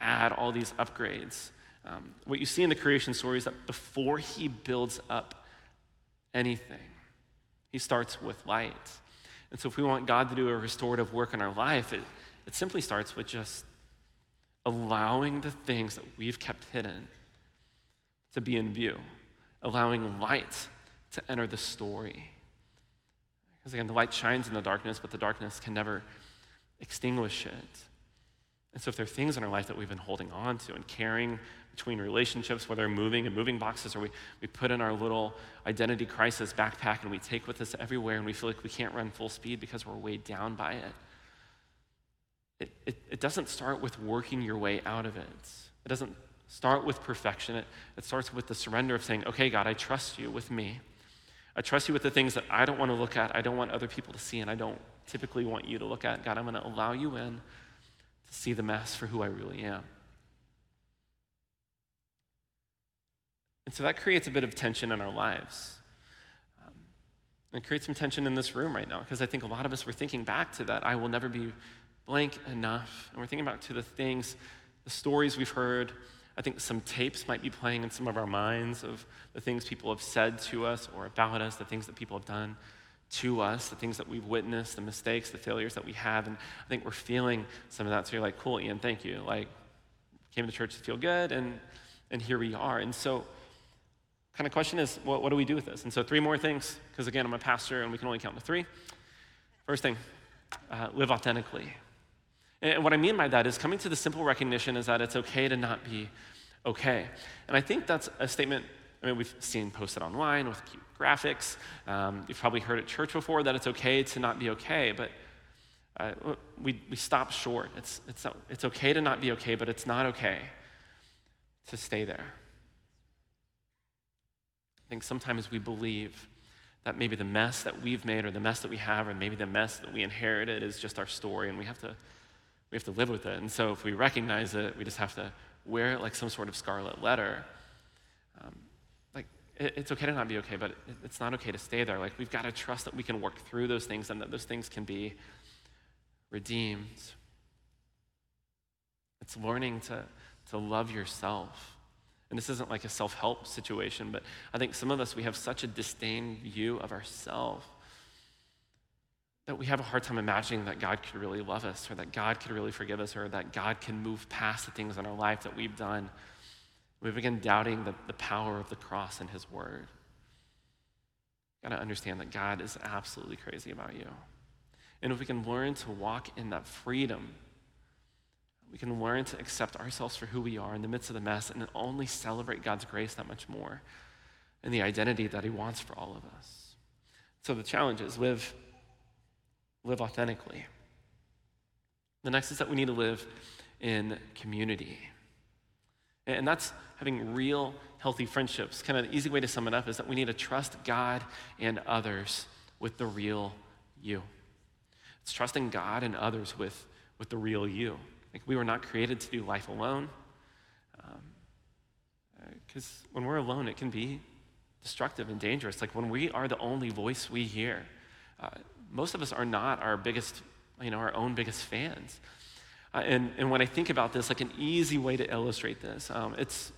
add all these upgrades, um, what you see in the creation story is that before he builds up anything, he starts with light. And so, if we want God to do a restorative work in our life, it, it simply starts with just allowing the things that we've kept hidden to be in view, allowing light to enter the story. Because again, the light shines in the darkness, but the darkness can never extinguish it. And so, if there are things in our life that we've been holding on to and carrying between relationships, whether moving and moving boxes, or we, we put in our little identity crisis backpack and we take with us everywhere and we feel like we can't run full speed because we're weighed down by it. It, it, it doesn't start with working your way out of it. It doesn't start with perfection. It, it starts with the surrender of saying, okay, God, I trust you with me. I trust you with the things that I don't want to look at, I don't want other people to see, and I don't typically want you to look at. God, I'm going to allow you in to see the mess for who I really am. And so that creates a bit of tension in our lives. Um, it creates some tension in this room right now because I think a lot of us were thinking back to that I will never be blank enough. And we're thinking back to the things, the stories we've heard. I think some tapes might be playing in some of our minds of the things people have said to us or about us, the things that people have done to us, the things that we've witnessed, the mistakes, the failures that we have. And I think we're feeling some of that. So you're like, cool, Ian, thank you. Like, came to church to feel good, and, and here we are. And so, kind of question is, what, what do we do with this? And so, three more things, because again, I'm a pastor and we can only count to three. First thing, uh, live authentically. And what I mean by that is coming to the simple recognition is that it's okay to not be okay. And I think that's a statement I mean, we've seen posted online with cute graphics. Um, you've probably heard at church before that it's okay to not be okay, but uh, we, we stop short. It's, it's, it's okay to not be okay, but it's not okay to stay there. I think sometimes we believe that maybe the mess that we've made or the mess that we have or maybe the mess that we inherited is just our story and we have to we have to live with it. And so if we recognize it we just have to wear it like some sort of scarlet letter. Um, like it, it's okay to not be okay but it, it's not okay to stay there. Like we've got to trust that we can work through those things and that those things can be redeemed. It's learning to, to love yourself. And this isn't like a self help situation, but I think some of us, we have such a disdain view of ourselves that we have a hard time imagining that God could really love us or that God could really forgive us or that God can move past the things in our life that we've done. We begin doubting the, the power of the cross and His Word. Got to understand that God is absolutely crazy about you. And if we can learn to walk in that freedom we can learn to accept ourselves for who we are in the midst of the mess and only celebrate God's grace that much more and the identity that He wants for all of us. So the challenge is live, live authentically. The next is that we need to live in community. And that's having real, healthy friendships. Kind of the easy way to sum it up is that we need to trust God and others with the real you. It's trusting God and others with, with the real you. Like, we were not created to do life alone. Because um, uh, when we're alone, it can be destructive and dangerous. Like, when we are the only voice we hear, uh, most of us are not our biggest, you know, our own biggest fans. Uh, and, and when I think about this, like an easy way to illustrate this, um, it's,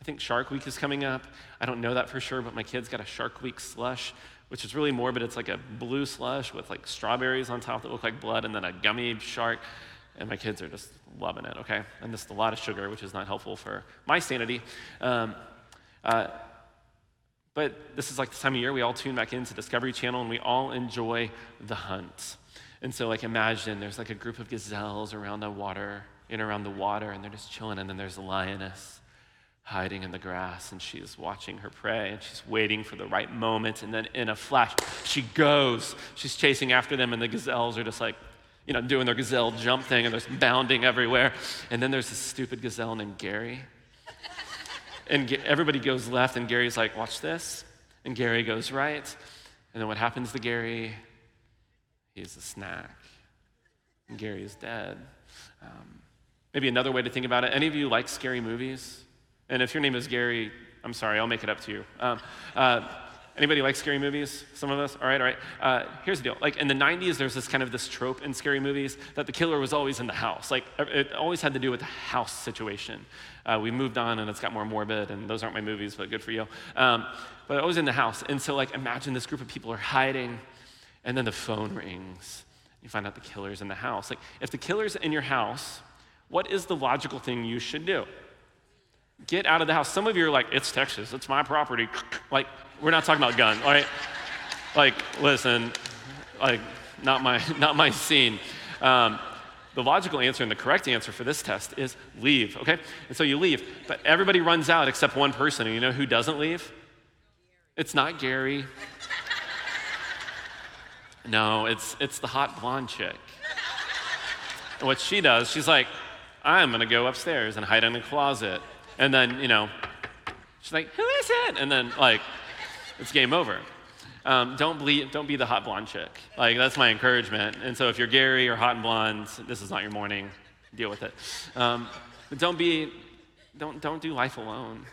I think Shark Week is coming up. I don't know that for sure, but my kid's got a Shark Week slush, which is really morbid. It's like a blue slush with like strawberries on top that look like blood and then a gummy shark and my kids are just loving it, okay? And just a lot of sugar, which is not helpful for my sanity. Um, uh, but this is like the time of year we all tune back into Discovery Channel and we all enjoy the hunt. And so, like, imagine there's like a group of gazelles around the water, in around the water, and they're just chilling, and then there's a lioness hiding in the grass, and she's watching her prey, and she's waiting for the right moment, and then in a flash, she goes. She's chasing after them, and the gazelles are just like, you know, doing their gazelle jump thing and there's bounding everywhere. And then there's this stupid gazelle named Gary. And everybody goes left, and Gary's like, watch this. And Gary goes right. And then what happens to Gary? He's a snack. And Gary is dead. Um, maybe another way to think about it any of you like scary movies? And if your name is Gary, I'm sorry, I'll make it up to you. Um, uh, Anybody like scary movies? Some of us? All right, all right. Uh, here's the deal. Like in the 90s, there's this kind of this trope in scary movies that the killer was always in the house. Like it always had to do with the house situation. Uh, we moved on and it's got more morbid, and those aren't my movies, but good for you. Um, but was in the house. And so, like, imagine this group of people are hiding, and then the phone rings. You find out the killer's in the house. Like, if the killer's in your house, what is the logical thing you should do? Get out of the house. Some of you are like, it's Texas, it's my property. Like, we're not talking about guns, all right? Like, listen, like, not my, not my scene. Um, the logical answer and the correct answer for this test is leave, okay? And so you leave, but everybody runs out except one person. And you know who doesn't leave? It's not Gary. No, it's, it's the hot blonde chick. And what she does, she's like, I'm gonna go upstairs and hide in the closet. And then, you know, she's like, who is it? And then, like, it's game over. Um, don't, ble- don't be the hot blonde chick. Like, that's my encouragement. And so if you're Gary or hot and blonde, this is not your morning. Deal with it. Um, but don't be, don't, don't do life alone.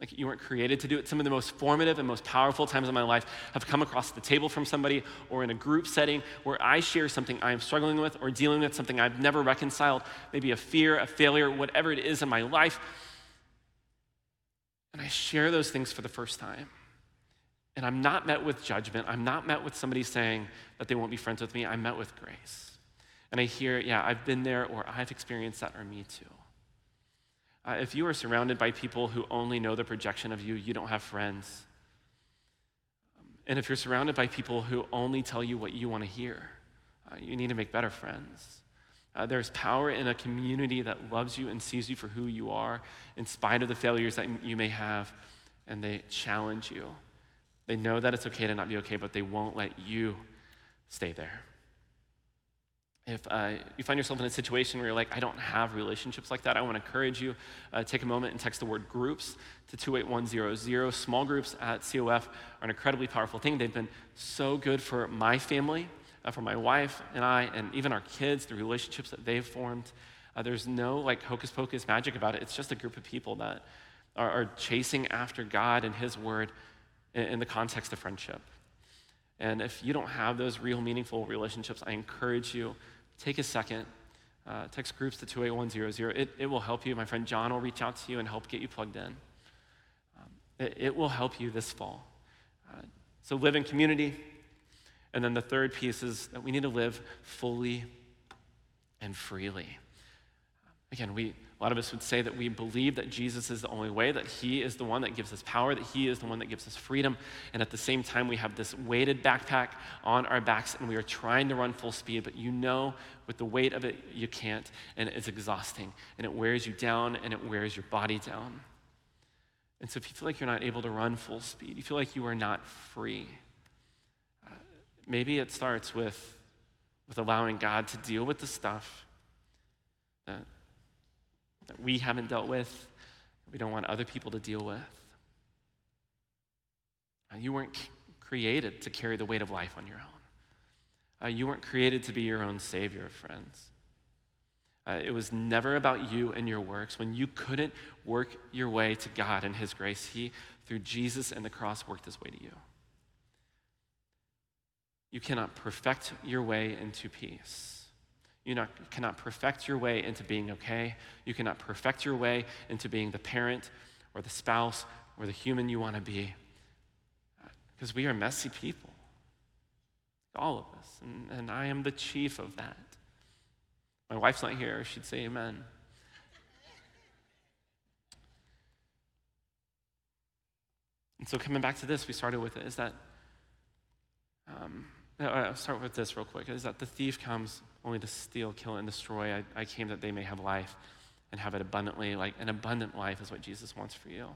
Like, you weren't created to do it. Some of the most formative and most powerful times of my life have come across the table from somebody or in a group setting where I share something I'm struggling with or dealing with, something I've never reconciled, maybe a fear, a failure, whatever it is in my life. And I share those things for the first time. And I'm not met with judgment. I'm not met with somebody saying that they won't be friends with me. I'm met with grace. And I hear, yeah, I've been there or I've experienced that or me too. Uh, if you are surrounded by people who only know the projection of you, you don't have friends. And if you're surrounded by people who only tell you what you want to hear, uh, you need to make better friends. Uh, there's power in a community that loves you and sees you for who you are, in spite of the failures that you may have and they challenge you. They know that it's okay to not be okay, but they won't let you stay there. If uh, you find yourself in a situation where you're like, I don't have relationships like that, I want to encourage you, uh, take a moment and text the word groups to 28100. Small groups at COF are an incredibly powerful thing. They've been so good for my family, uh, for my wife and I, and even our kids, the relationships that they've formed. Uh, there's no like hocus pocus magic about it. It's just a group of people that are, are chasing after God and His word in, the context of friendship. And if you don't have those real meaningful relationships, I encourage you, take a second, uh, text groups to 28100. It, it will help you. My friend John will reach out to you and help get you plugged in. Um, it, it, will help you this fall. Uh, so live in community. And then the third piece is that we need to live fully and freely. Again, we, a lot of us would say that we believe that Jesus is the only way, that He is the one that gives us power, that He is the one that gives us freedom. And at the same time, we have this weighted backpack on our backs and we are trying to run full speed, but you know with the weight of it, you can't. And it's exhausting. And it wears you down and it wears your body down. And so if you feel like you're not able to run full speed, you feel like you are not free, uh, maybe it starts with, with allowing God to deal with the stuff that that we haven't dealt with, we don't want other people to deal with. Uh, you weren't created to carry the weight of life on your own. Uh, you weren't created to be your own savior, friends. Uh, it was never about you and your works. When you couldn't work your way to God and His grace, He, through Jesus and the cross, worked His way to you. You cannot perfect your way into peace. You not, cannot perfect your way into being okay. You cannot perfect your way into being the parent or the spouse or the human you want to be. Because we are messy people, all of us. And, and I am the chief of that. My wife's not here, she'd say amen. And so, coming back to this, we started with it is that, um, I'll start with this real quick, is that the thief comes only to steal, kill, and destroy. I, I came that they may have life and have it abundantly. Like an abundant life is what Jesus wants for you.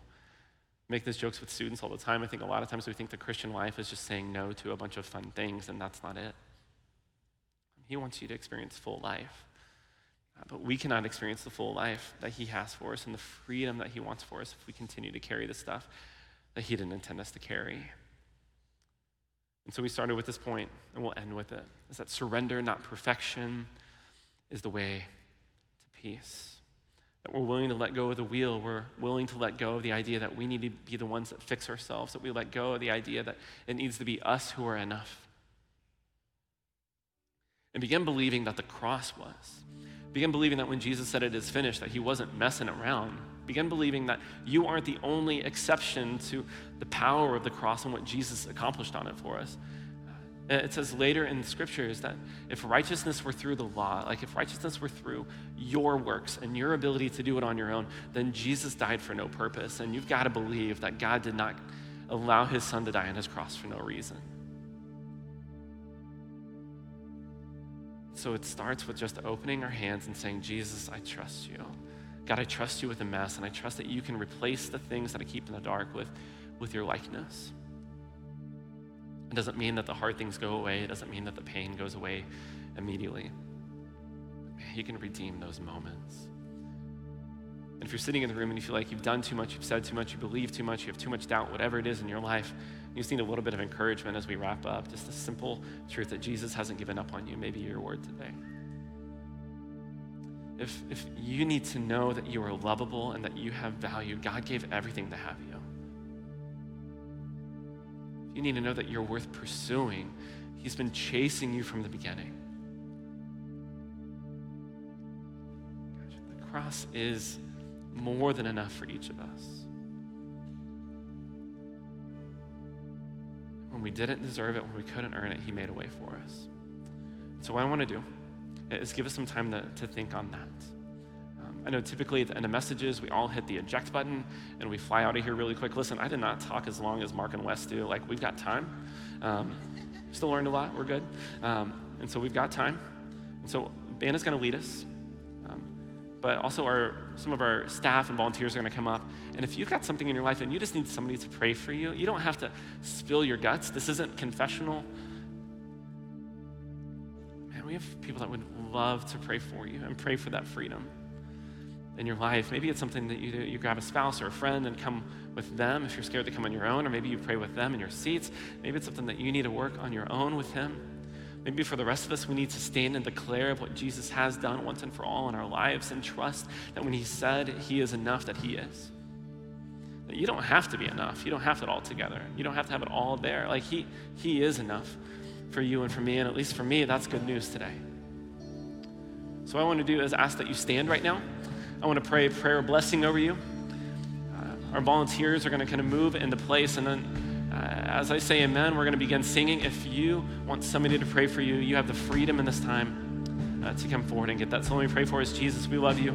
Make these jokes with students all the time. I think a lot of times we think the Christian life is just saying no to a bunch of fun things, and that's not it. He wants you to experience full life. Uh, but we cannot experience the full life that He has for us and the freedom that He wants for us if we continue to carry the stuff that He didn't intend us to carry. And so we started with this point, and we'll end with it is that surrender, not perfection, is the way to peace. That we're willing to let go of the wheel. We're willing to let go of the idea that we need to be the ones that fix ourselves, that we let go of the idea that it needs to be us who are enough. And begin believing that the cross was. Begin believing that when Jesus said it is finished, that he wasn't messing around. Begin believing that you aren't the only exception to the power of the cross and what Jesus accomplished on it for us. Uh, it says later in the scriptures that if righteousness were through the law, like if righteousness were through your works and your ability to do it on your own, then Jesus died for no purpose. And you've got to believe that God did not allow his son to die on his cross for no reason. So it starts with just opening our hands and saying, Jesus, I trust you. God, I trust you with the mess, and I trust that you can replace the things that I keep in the dark with, with your likeness. It doesn't mean that the hard things go away, it doesn't mean that the pain goes away immediately. He can redeem those moments. And if you're sitting in the room and you feel like you've done too much, you've said too much, you believe too much, you have too much doubt, whatever it is in your life, you just need a little bit of encouragement as we wrap up. Just the simple truth that Jesus hasn't given up on you. Maybe your word today. If, if you need to know that you are lovable and that you have value, God gave everything to have you. If you need to know that you're worth pursuing, He's been chasing you from the beginning. The cross is more than enough for each of us. When we didn't deserve it, when we couldn't earn it, He made a way for us. So, what I want to do is give us some time to, to think on that. Um, I know typically at the end of messages, we all hit the eject button and we fly out of here really quick. Listen, I did not talk as long as Mark and Wes do. Like, we've got time. Um, still learned a lot. We're good. Um, and so we've got time. And so, band is going to lead us. Um, but also, our some of our staff and volunteers are going to come up. And if you've got something in your life and you just need somebody to pray for you, you don't have to spill your guts. This isn't confessional. We have people that would love to pray for you and pray for that freedom in your life. Maybe it's something that you do. You grab a spouse or a friend and come with them if you're scared to come on your own, or maybe you pray with them in your seats. Maybe it's something that you need to work on your own with Him. Maybe for the rest of us, we need to stand and declare what Jesus has done once and for all in our lives and trust that when He said He is enough, that He is. That you don't have to be enough. You don't have it all together. You don't have to have it all there. Like He, he is enough for you and for me, and at least for me, that's good news today. So, what I want to do is ask that you stand right now. I want to pray a prayer blessing over you. Uh, our volunteers are going to kind of move into place, and then uh, as I say amen, we're going to begin singing. If you want somebody to pray for you, you have the freedom in this time uh, to come forward and get that. So let me pray for us. Jesus, we love you.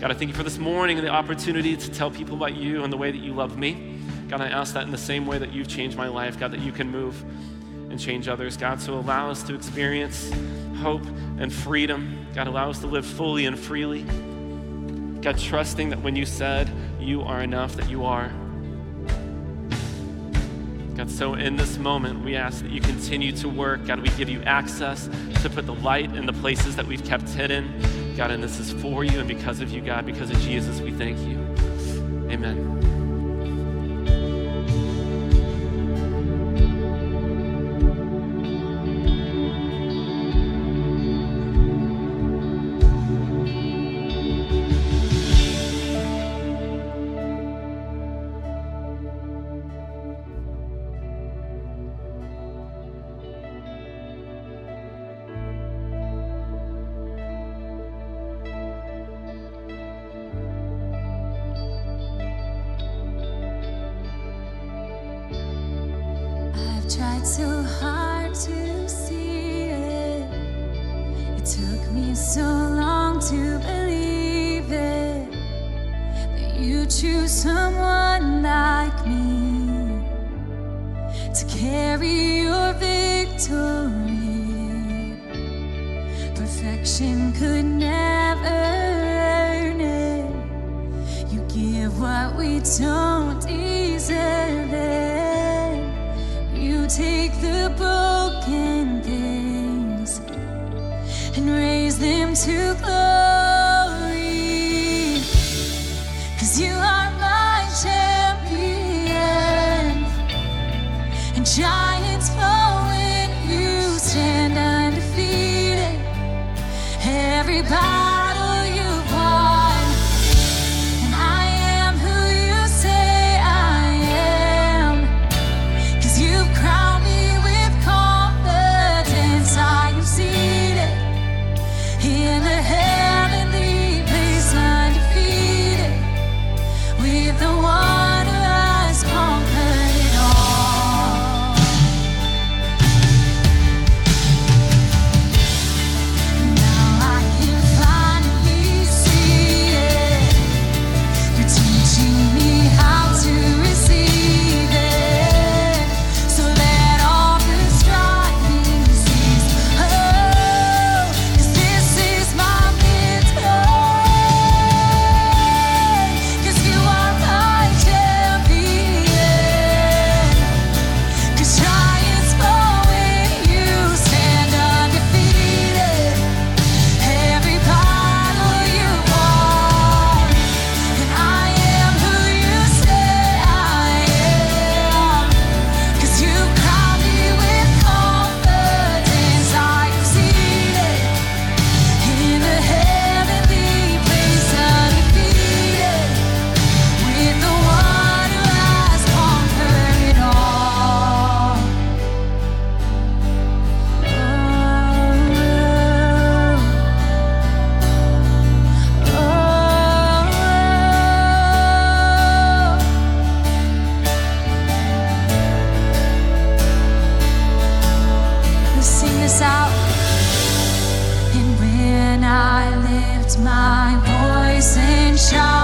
God, I thank you for this morning and the opportunity to tell people about you and the way that you love me. God, I ask that in the same way that you've changed my life, God, that you can move and change others. God, so allow us to experience hope and freedom. God, allow us to live fully and freely. God, trusting that when you said you are enough, that you are. God, so in this moment, we ask that you continue to work. God, we give you access to put the light in the places that we've kept hidden. God, and this is for you and because of you, God, because of Jesus, we thank you. Amen. To glory. Lift my voice and shout,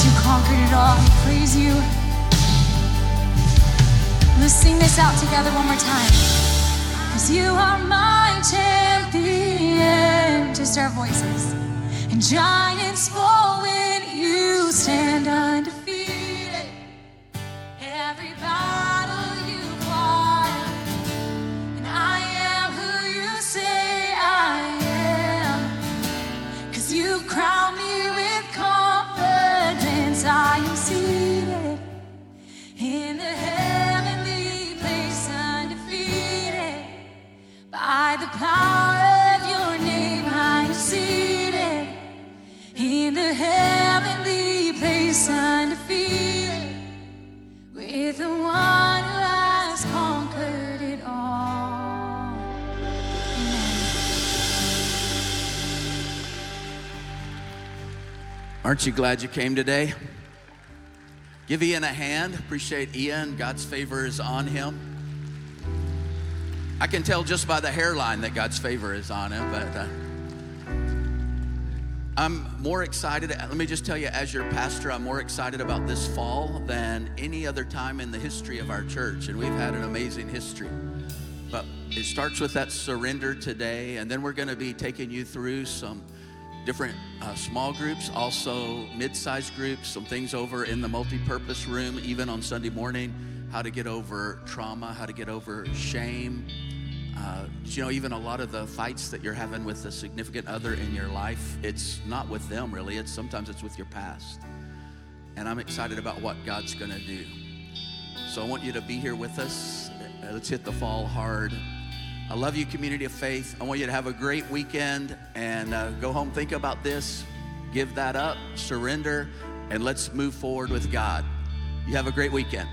Jesus, you conquered it all. We praise you. Let's sing this out together one more time. Cause you are my champion. Just our voices. And giants fall when you stand undefeated. Aren't you glad you came today? Give Ian a hand. Appreciate Ian. God's favor is on him. I can tell just by the hairline that God's favor is on him, but uh, I'm more excited. Let me just tell you, as your pastor, I'm more excited about this fall than any other time in the history of our church. And we've had an amazing history. But it starts with that surrender today, and then we're going to be taking you through some different uh, small groups, also mid-sized groups, some things over in the multi-purpose room, even on Sunday morning, how to get over trauma, how to get over shame. Uh, you know, even a lot of the fights that you're having with a significant other in your life, it's not with them really. It's sometimes it's with your past. And I'm excited about what God's going to do. So I want you to be here with us. Uh, Let's hit the fall hard. I love you, community of faith. I want you to have a great weekend and uh, go home, think about this, give that up, surrender, and let's move forward with God. You have a great weekend.